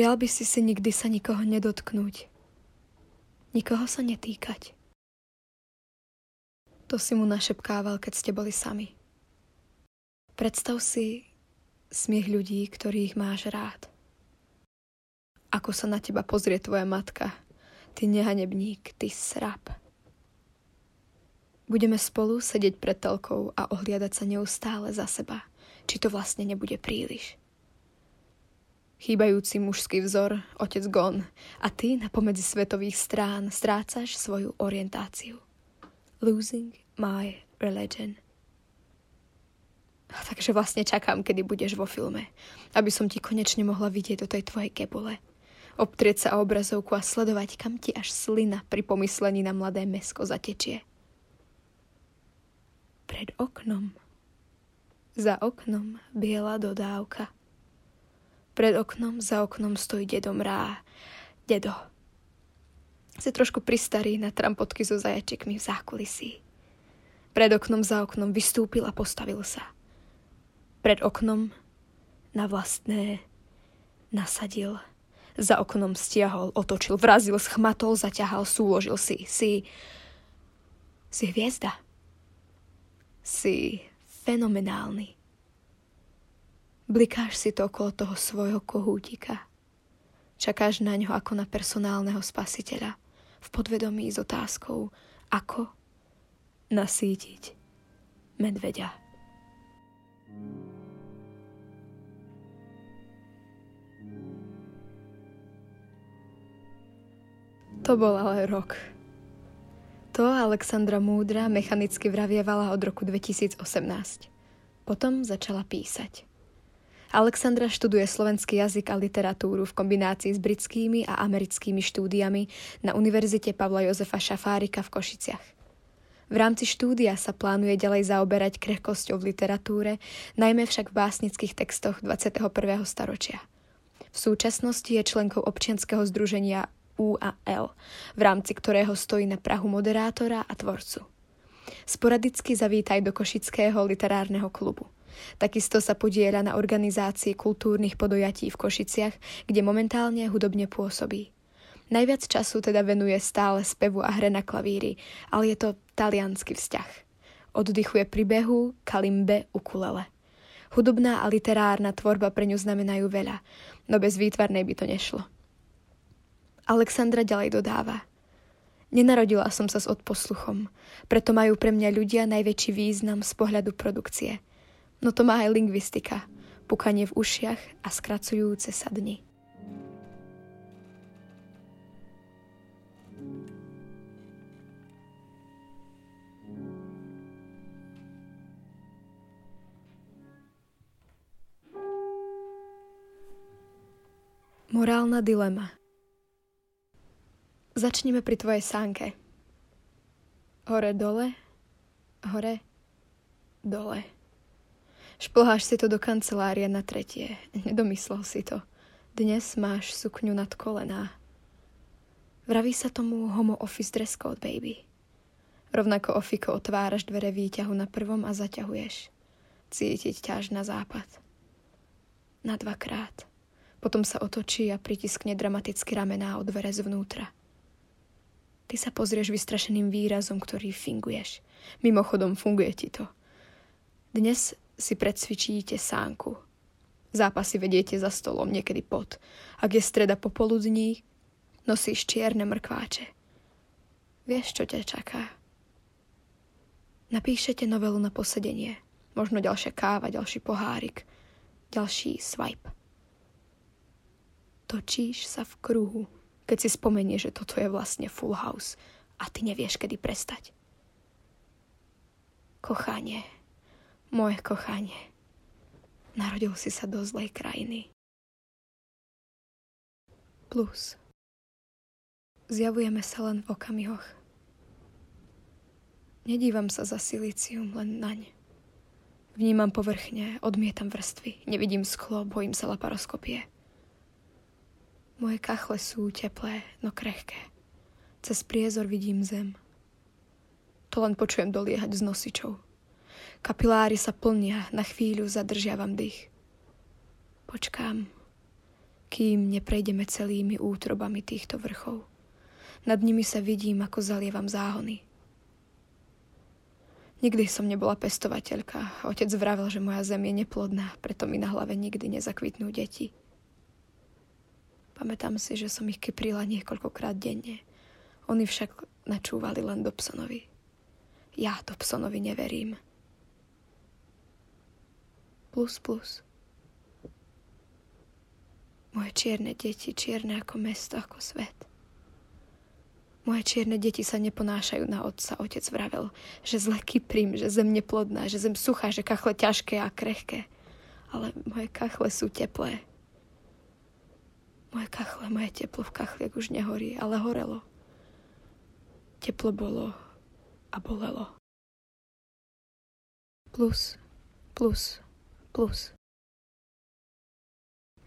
Prial by si si nikdy sa nikoho nedotknúť. Nikoho sa netýkať. To si mu našepkával, keď ste boli sami. Predstav si smiech ľudí, ktorých máš rád. Ako sa na teba pozrie tvoja matka. Ty nehanebník, ty srap. Budeme spolu sedieť pred telkou a ohliadať sa neustále za seba, či to vlastne nebude príliš. Chýbajúci mužský vzor, otec Gon, a ty na pomedzi svetových strán strácaš svoju orientáciu. Losing my religion. Takže vlastne čakám, kedy budeš vo filme, aby som ti konečne mohla vidieť do tej tvojej kebule – obtrieť sa o obrazovku a sledovať, kam ti až slina pri pomyslení na mladé mesko zatečie. Pred oknom. Za oknom biela dodávka. Pred oknom, za oknom stojí dedo Mrá. Dedo. Si trošku pristarý na trampotky so zajačikmi v zákulisí. Pred oknom, za oknom vystúpil a postavil sa. Pred oknom na vlastné nasadil za oknom stiahol, otočil, vrazil, schmatol, zaťahal, súložil si. Si... Si hviezda. Si fenomenálny. Blikáš si to okolo toho svojho kohútika. Čakáš na ňo ako na personálneho spasiteľa. V podvedomí s otázkou, ako nasítiť medveďa. To bol ale rok. To Alexandra Múdra mechanicky vravievala od roku 2018. Potom začala písať. Alexandra študuje slovenský jazyk a literatúru v kombinácii s britskými a americkými štúdiami na Univerzite Pavla Jozefa Šafárika v Košiciach. V rámci štúdia sa plánuje ďalej zaoberať krehkosťou v literatúre, najmä však v básnických textoch 21. storočia. V súčasnosti je členkou občianskeho združenia U a L, v rámci ktorého stojí na prahu moderátora a tvorcu. Sporadicky zavítaj do Košického literárneho klubu. Takisto sa podieľa na organizácii kultúrnych podojatí v Košiciach, kde momentálne hudobne pôsobí. Najviac času teda venuje stále spevu a hre na klavíri, ale je to talianský vzťah. Oddychuje pri behu, kalimbe, ukulele. Hudobná a literárna tvorba pre ňu znamenajú veľa, no bez výtvarnej by to nešlo. Alexandra ďalej dodáva. Nenarodila som sa s odposluchom, preto majú pre mňa ľudia najväčší význam z pohľadu produkcie. No to má aj lingvistika, pukanie v ušiach a skracujúce sa dni. Morálna dilema Začneme pri tvojej sánke. Hore, dole, hore, dole. Šplháš si to do kancelárie na tretie. Nedomyslel si to. Dnes máš sukňu nad kolená. Vraví sa tomu homo office dress code, baby. Rovnako ofiko otváraš dvere výťahu na prvom a zaťahuješ. Cítiť ťaž na západ. Na dvakrát. Potom sa otočí a pritiskne dramaticky ramená o dvere zvnútra. Ty sa pozrieš vystrašeným výrazom, ktorý finguješ. Mimochodom, funguje ti to. Dnes si predsvičíte sánku. Zápasy vediete za stolom, niekedy pod. Ak je streda popoludní, nosíš čierne mrkváče. Vieš, čo ťa čaká. Napíšete novelu na posedenie. Možno ďalšia káva, ďalší pohárik, ďalší swipe. Točíš sa v kruhu keď si spomenie, že toto je vlastne full house a ty nevieš, kedy prestať. Kochanie, moje kochanie, narodil si sa do zlej krajiny. Plus. Zjavujeme sa len v okamihoch. Nedívam sa za silícium len naň. Vnímam povrchne, odmietam vrstvy, nevidím sklo, bojím sa laparoskopie. Moje kachle sú teplé, no krehké. Cez priezor vidím zem. To len počujem doliehať z nosičov. Kapiláry sa plnia, na chvíľu zadržiavam dých. Počkám. kým neprejdeme celými útrobami týchto vrchov. Nad nimi sa vidím, ako zalievam záhony. Nikdy som nebola pestovateľka. Otec vravel, že moja zem je neplodná, preto mi na hlave nikdy nezakvitnú deti. Pamätám si, že som ich kyprila niekoľkokrát denne. Oni však načúvali len Dobsonovi. Ja Dobsonovi neverím. Plus, plus. Moje čierne deti, čierne ako mesto, ako svet. Moje čierne deti sa neponášajú na otca. Otec vravel, že zle kyprím, že zem neplodná, že zem suchá, že kachle ťažké a krehké. Ale moje kachle sú teplé. Moje kachle, moje teplo v kachliach už nehorí, ale horelo. Teplo bolo a bolelo. Plus, plus, plus.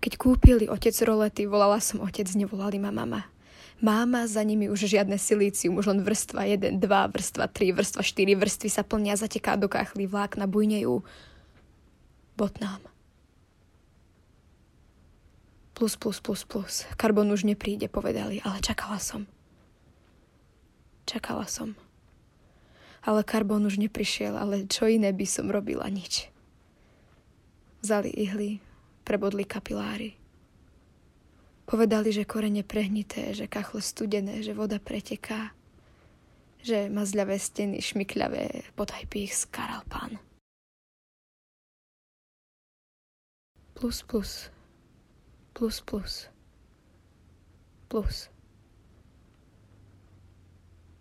Keď kúpili otec rolety, volala som otec, nevolali ma mama. Máma, za nimi už žiadne silícium, už len vrstva 1, 2, vrstva 3, vrstva 4, vrstvy sa plnia, zateká do káchly vlákna, bujnejú botnám. Plus, plus, plus, plus. Karbon už nepríde, povedali, ale čakala som. Čakala som. Ale karbon už neprišiel, ale čo iné by som robila, nič. Vzali ihly, prebodli kapiláry. Povedali, že korene prehnité, že kachle studené, že voda preteká, že mazľavé steny šmykľavé, podaj by ich skaral pán. Plus, plus, plus, plus, plus.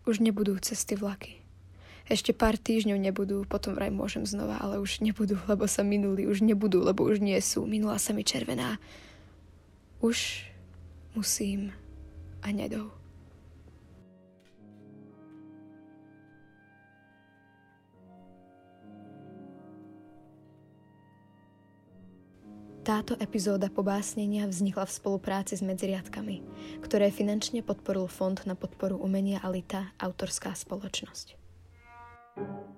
Už nebudú cesty vlaky. Ešte pár týždňov nebudú, potom vraj môžem znova, ale už nebudú, lebo sa minuli, už nebudú, lebo už nie sú. Minula sa mi červená. Už musím a nedou. Táto epizóda pobásnenia vznikla v spolupráci s Medziriadkami, ktoré finančne podporil Fond na podporu umenia Alita, autorská spoločnosť. thank you